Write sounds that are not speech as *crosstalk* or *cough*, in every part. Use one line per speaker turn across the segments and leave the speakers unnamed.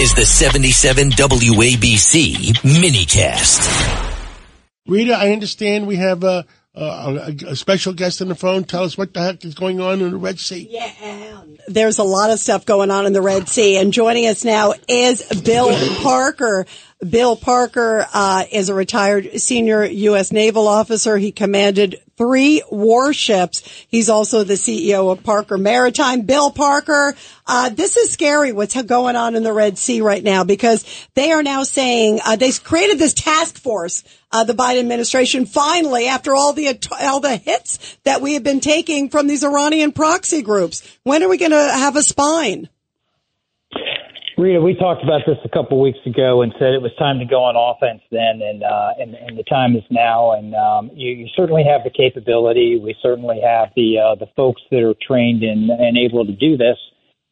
is the 77 WABC minicast.
Rita, I understand we have a, a, a special guest on the phone. Tell us what the heck is going on in the Red Sea.
Yeah, there's a lot of stuff going on in the Red Sea, and joining us now is Bill Parker. Bill Parker uh, is a retired senior U.S. naval officer. He commanded three warships. He's also the CEO of Parker Maritime. Bill Parker, uh, this is scary what's going on in the Red Sea right now because they are now saying uh, they created this task force. Uh, the Biden administration finally, after all the all the hits that we have been taking from these Iranian proxy groups, when are we going to have a spine?
Rita, we talked about this a couple weeks ago and said it was time to go on offense then, and uh, and, and the time is now. And um, you, you certainly have the capability. We certainly have the uh, the folks that are trained and, and able to do this.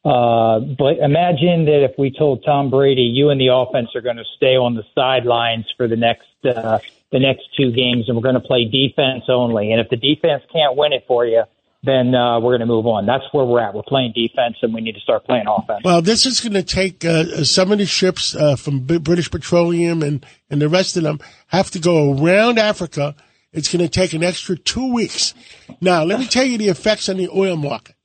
Uh, but imagine that if we told Tom Brady, you and the offense are going to stay on the sidelines for the next uh, the next two games, and we're going to play defense only. And if the defense can't win it for you, then uh, we're going to move on. That's where we're at. We're playing defense, and we need to start playing offense.
Well, this is going to take uh, some of the ships uh, from British Petroleum and, and the rest of them have to go around Africa. It's going to take an extra two weeks. Now, let me tell you the effects on the oil market.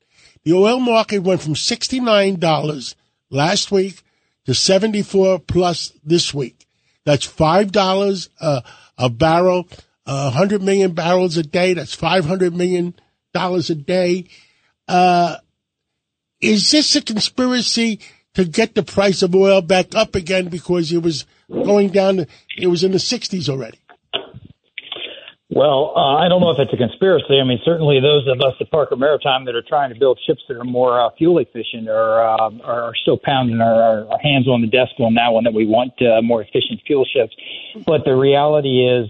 The oil market went from $69 last week to 74 plus this week. That's $5 uh, a barrel, uh, 100 million barrels a day. That's 500 million dollars a day. Uh, is this a conspiracy to get the price of oil back up again because it was going down? It was in the sixties already.
Well, uh, I don't know if it's a conspiracy. I mean, certainly those of us at Parker Maritime that are trying to build ships that are more uh, fuel efficient are, uh, are still pounding our, our hands on the desk on that one that we want uh, more efficient fuel ships. But the reality is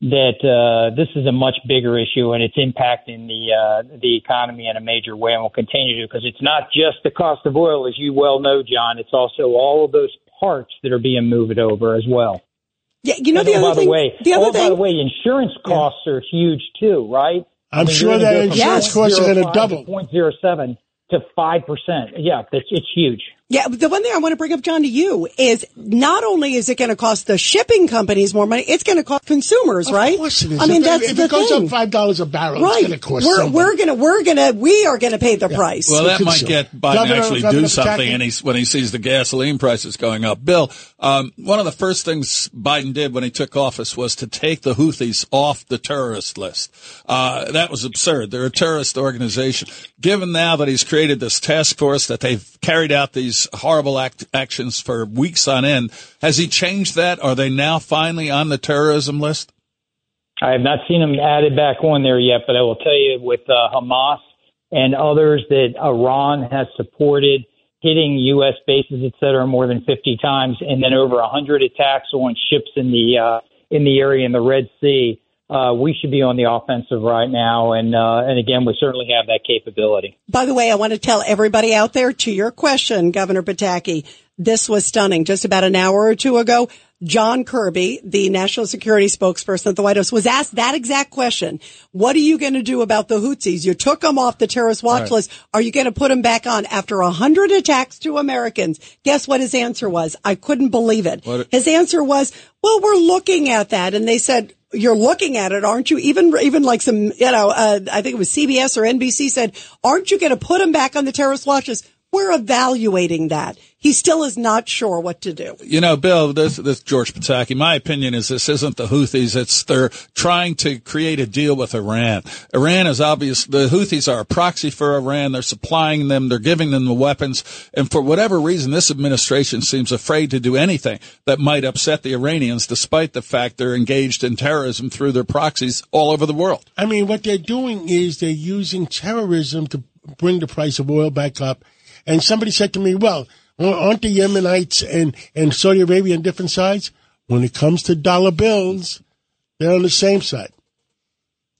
that uh, this is a much bigger issue and it's impacting the uh, the economy in a major way and will continue to because it's not just the cost of oil, as you well know, John. It's also all of those parts that are being moved over as well.
Yeah, you know
And
the
oh,
other
by
thing.
the way,
the other
oh, by the way, insurance costs are huge too, right?
I'm
I mean,
sure
you're
that insurance costs are going to double.
Point zero seven to five percent. Yeah, that's it's huge.
Yeah, the one thing I want to bring up, John, to you is not only is it going to cost the shipping companies more money, it's going to cost consumers, right?
Of course it is.
I mean,
if,
that's
if
the
it goes
thing.
up five dollars a barrel,
right.
it's going to cost
we're
somebody.
we're gonna we're gonna we are gonna pay the price.
Well, that might get Biden
Governor-
actually
Governor
do something,
Pataki?
and he's when he sees the gasoline prices going up. Bill, um, one of the first things Biden did when he took office was to take the Houthis off the terrorist list. Uh, that was absurd. They're a terrorist organization. Given now that he's created this task force that they've carried out these horrible act- actions for weeks on end, has he changed that? Are they now finally on the terrorism list?
I have not seen them added back on there yet, but I will tell you with uh, Hamas and others that Iran has supported hitting U.S. bases, et cetera, more than 50 times, and then over 100 attacks on ships in the uh, in the area in the Red Sea. Uh, we should be on the offensive right now, and uh, and again, we certainly have that capability.
By the way, I want to tell everybody out there to your question, Governor Pataki, this was stunning. Just about an hour or two ago, John Kirby, the national security spokesperson at the White House, was asked that exact question. What are you going to do about the Houthis? You took them off the terrorist watch
Right.
list. Are you going to put them back on after a hundred attacks to Americans? Guess what his answer was? I couldn't believe it.
What-
His answer was, well, we're looking at that. And they said, you're looking at it, aren't you? Even, even like some, you know, uh, I think it was CBS or NBC said, aren't you going to put them back on the terrorist watch list? We're evaluating that. He still is not sure what to do.
You know, Bill, this, this George Pataki, my opinion is this isn't the Houthis. It's they're trying to create a deal with Iran. Iran is obvious. The Houthis are a proxy for Iran. They're supplying them. They're giving them the weapons. And for whatever reason, this administration seems afraid to do anything that might upset the Iranians, despite the fact they're engaged in terrorism through their proxies all over the world.
I mean, what they're doing is they're using terrorism to bring the price of oil back up. And somebody said to me, well, aren't the Yemenites and, and Saudi Arabia on different sides? When it comes to dollar bills, they're on the same side.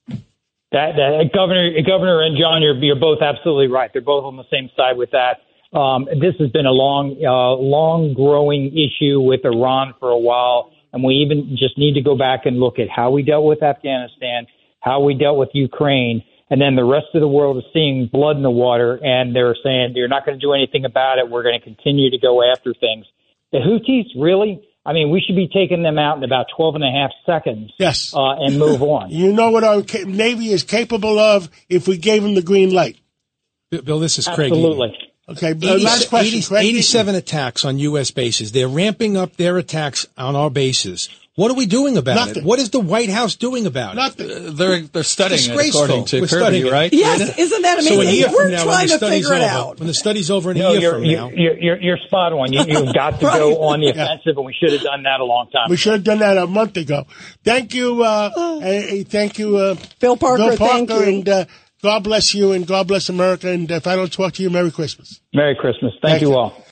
That, that Governor, Governor, and John, you're you're both absolutely right. They're both on the same side with that. Um, this has been a long, uh, long growing issue with Iran for a while, and we even just need to go back and look at how we dealt with Afghanistan, how we dealt with Ukraine, and then the rest of the world is seeing blood in the water, and they're saying you're not going to do anything about it. We're going to continue to go after things. The Houthis, really? I mean, we should be taking them out in about 12 and a half seconds.
Yes.
Uh, and move *laughs* on.
You know what our ca- Navy is capable of if we gave them the green light.
Bill, this is Craig.
Absolutely.
Okay, uh, last question.
80
Craig.
87 attacks on U.S. bases. They're ramping up their attacks on our bases. What are we doing about
Nothing.
it? What is the White House doing about it?
Nothing.
They're they're studying it
Disgraceful.
according to
We're
Kirby, right?
Yes, isn't that amazing?
year
We're
now,
trying to
study's
figure it out.
when the study's over in a year
you're,
from
you're,
now,
you're, you're, you're spot on. You, you've got to *laughs*
Right.
go on the offensive, and we should have done that a long time
We should have done that a month ago. Thank you. Uh, eh, thank you, uh,
Bill Parker,
Bill Parker,
thank you.
and uh, God bless you, and God bless America. And if I don't talk to you, Merry Christmas.
Merry Christmas. Thank, you all.